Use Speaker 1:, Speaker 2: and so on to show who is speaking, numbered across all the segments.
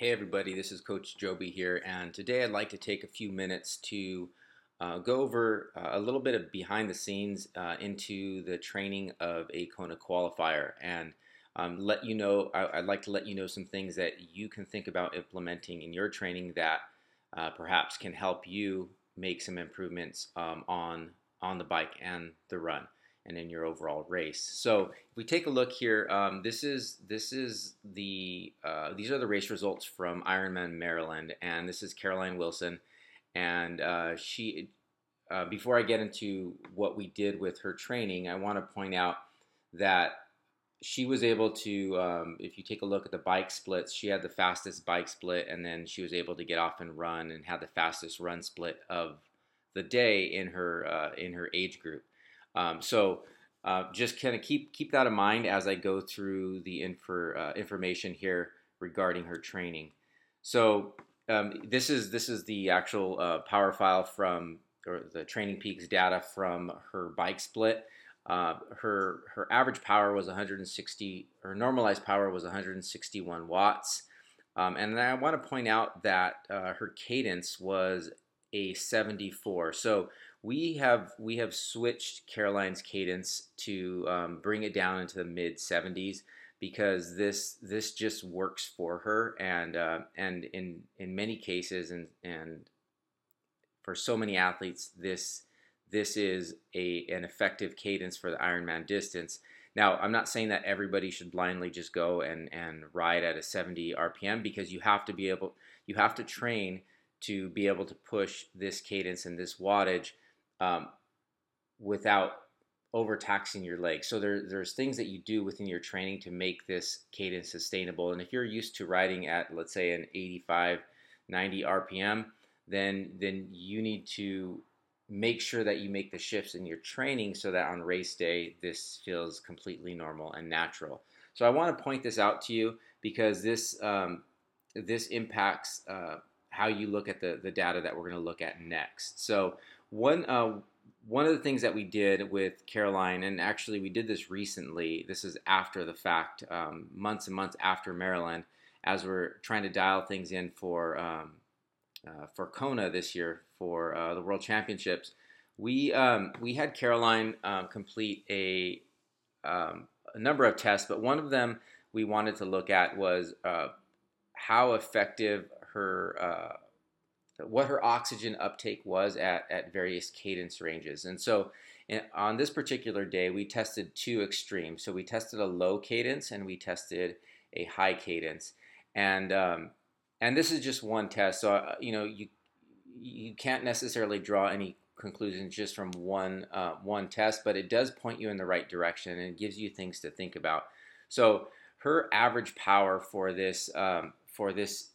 Speaker 1: Hey everybody, this is Coach Joby here, and today I'd like to take a few minutes to uh, go over uh, a little bit of behind the scenes uh, into the training of a Kona qualifier and um, let you know, I, would like to let you know some things that you can think about implementing in your training that uh, perhaps can help you make some improvements um, on, on the bike and the run and in your overall race. So if we take a look here, um, this is this is the uh, these are the race results from Ironman Maryland, and this is Caroline Wilson, and uh, she. Uh, before I get into what we did with her training, I want to point out that she was able to, um, if you take a look at the bike splits, she had the fastest bike split, and then she was able to get off and run and had the fastest run split of the day in her uh, in her age group. Um, so uh, just kind of keep keep that in mind as I go through the infor, uh, information here regarding her training. So um, this is this is the actual uh, power file from or the Training Peaks data from her bike split. Uh, her her average power was 160. Her normalized power was 161 watts. Um, and I want to point out that uh, her cadence was a 74. So we have we have switched Caroline's cadence to um, bring it down into the mid 70s because this this just works for her and uh, and in in many cases and and for so many athletes this this is a an effective cadence for the Ironman distance. Now, I'm not saying that everybody should blindly just go and, and ride at a 70 RPM because you have to be able you have to train to be able to push this cadence and this wattage um, without overtaxing your legs. So there, there's things that you do within your training to make this cadence sustainable. And if you're used to riding at, let's say, an 85, 90 RPM, then then you need to make sure that you make the shifts in your training so that on race day this feels completely normal and natural. So I want to point this out to you because this um, this impacts uh, how you look at the the data that we're going to look at next. So one uh, one of the things that we did with Caroline, and actually we did this recently. This is after the fact, um, months and months after Maryland, as we're trying to dial things in for um, uh, for Kona this year for uh, the World Championships. We um, we had Caroline um, complete a, um, a number of tests, but one of them we wanted to look at was uh, how effective her uh, what her oxygen uptake was at, at various cadence ranges. And so in, on this particular day, we tested two extremes. So we tested a low cadence and we tested a high cadence. And um, and this is just one test. So uh, you know you you can't necessarily draw any conclusions just from one uh, one test, but it does point you in the right direction and gives you things to think about. So her average power for this um, for this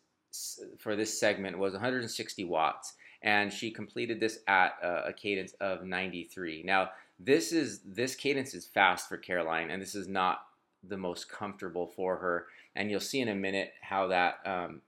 Speaker 1: for this segment was 160 watts, and she completed this at a, a cadence of 93. Now, this is this cadence is fast for Caroline, and this is not the most comfortable for her. And you'll see in a minute how that um,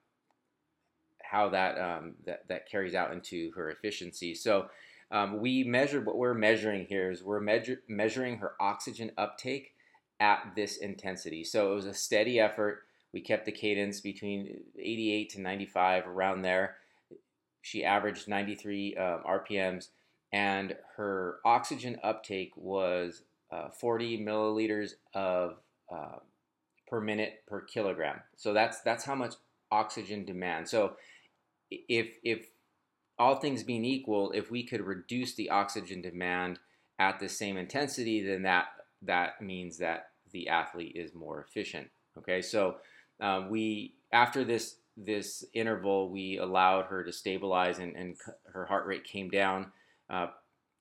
Speaker 1: how that, um, that that carries out into her efficiency. So. Um, we measure what we're measuring here is we're measure, measuring her oxygen uptake at this intensity. So it was a steady effort we kept the cadence between 88 to 95, around there. She averaged 93 um, RPMs, and her oxygen uptake was uh, 40 milliliters of uh, per minute per kilogram. So that's that's how much oxygen demand. So if if all things being equal, if we could reduce the oxygen demand at the same intensity, then that that means that the athlete is more efficient. Okay, so um, we after this this interval, we allowed her to stabilize, and, and her heart rate came down uh,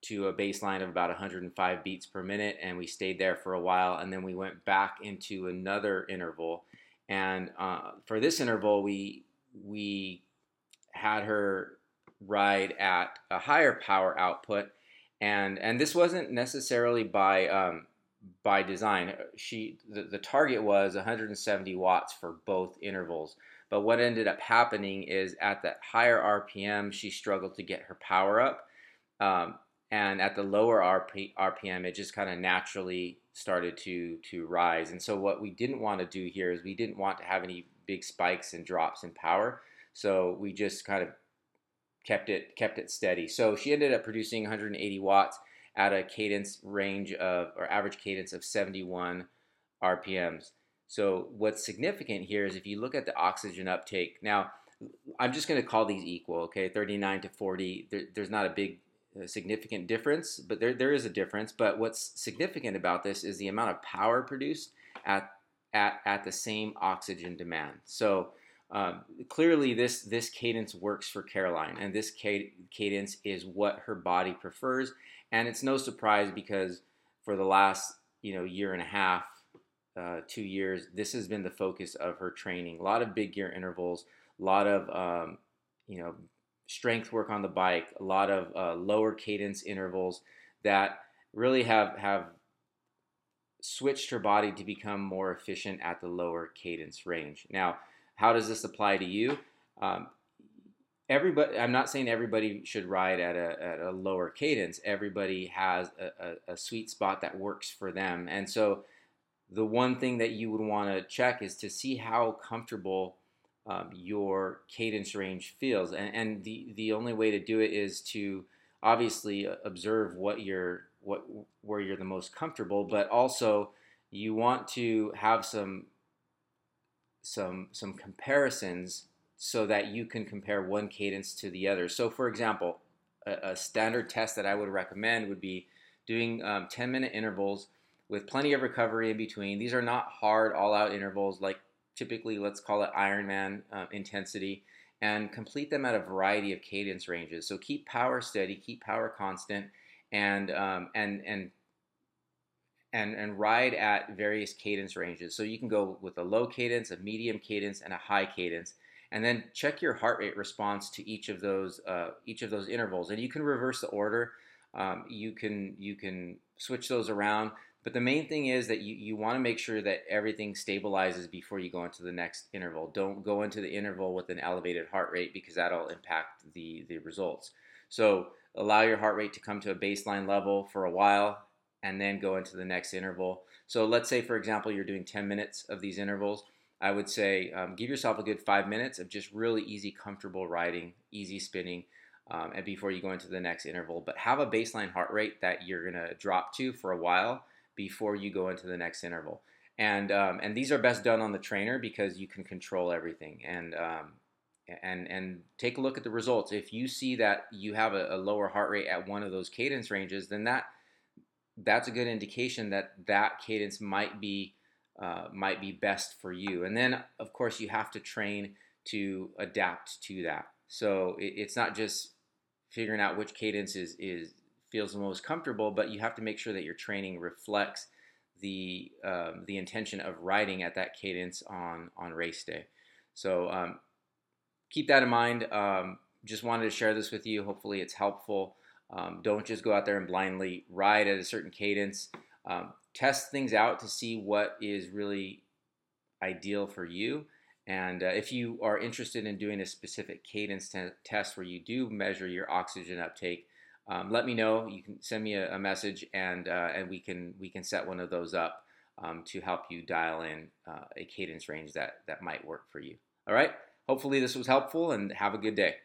Speaker 1: to a baseline of about 105 beats per minute, and we stayed there for a while, and then we went back into another interval. And uh, for this interval, we we had her ride at a higher power output, and and this wasn't necessarily by um, by design. She the, the target was 170 watts for both intervals. But what ended up happening is at that higher RPM, she struggled to get her power up. Um, and at the lower RP, RPM, it just kind of naturally started to to rise. And so what we didn't want to do here is we didn't want to have any big spikes and drops in power. So we just kind of kept it kept it steady. So she ended up producing 180 watts at a cadence range of or average cadence of 71 RPMs. So what's significant here is if you look at the oxygen uptake. Now, I'm just going to call these equal, okay? 39 to 40. There, there's not a big uh, significant difference, but there, there is a difference. But what's significant about this is the amount of power produced at at, at the same oxygen demand. So um, clearly, this this cadence works for Caroline, and this cadence is what her body prefers. And it's no surprise because for the last you know year and a half, uh, two years, this has been the focus of her training. A lot of big gear intervals, a lot of um, you know strength work on the bike, a lot of uh, lower cadence intervals that really have have switched her body to become more efficient at the lower cadence range. Now how does this apply to you? Um, everybody, I'm not saying everybody should ride at a, at a lower cadence. Everybody has a, a, a sweet spot that works for them. And so the one thing that you would want to check is to see how comfortable um, your cadence range feels. And, and the, the only way to do it is to obviously observe what you're what where you're the most comfortable, but also you want to have some some some comparisons so that you can compare one cadence to the other. So, for example, a, a standard test that I would recommend would be doing um, 10 minute intervals with plenty of recovery in between. These are not hard, all out intervals like typically, let's call it Ironman uh, intensity, and complete them at a variety of cadence ranges. So, keep power steady, keep power constant, and um, and and and, and ride at various cadence ranges. So you can go with a low cadence, a medium cadence, and a high cadence, and then check your heart rate response to each of those uh, each of those intervals. And you can reverse the order. Um, you can you can switch those around. But the main thing is that you, you want to make sure that everything stabilizes before you go into the next interval. Don't go into the interval with an elevated heart rate because that'll impact the, the results. So allow your heart rate to come to a baseline level for a while and then go into the next interval. So let's say, for example, you're doing 10 minutes of these intervals. I would say um, give yourself a good five minutes of just really easy, comfortable riding, easy spinning, um, and before you go into the next interval. But have a baseline heart rate that you're going to drop to for a while before you go into the next interval. And um, and these are best done on the trainer because you can control everything. And um, and and take a look at the results. If you see that you have a, a lower heart rate at one of those cadence ranges, then that that's a good indication that that cadence might be uh, might be best for you. And then, of course, you have to train to adapt to that. So it, it's not just figuring out which cadence is is feels the most comfortable, but you have to make sure that your training reflects the um, the intention of riding at that cadence on on race day. So um, keep that in mind. Um, just wanted to share this with you. Hopefully, it's helpful. Um, don't just go out there and blindly ride at a certain cadence. Test things out to see what is really ideal for you. And uh, if you are interested in doing a specific cadence t- test where you do measure your oxygen uptake, um, let me know. You can send me a, a message, and uh, and we can we can set one of those up um, to help you dial in uh, a cadence range that that might work for you. All right. Hopefully this was helpful, and have a good day.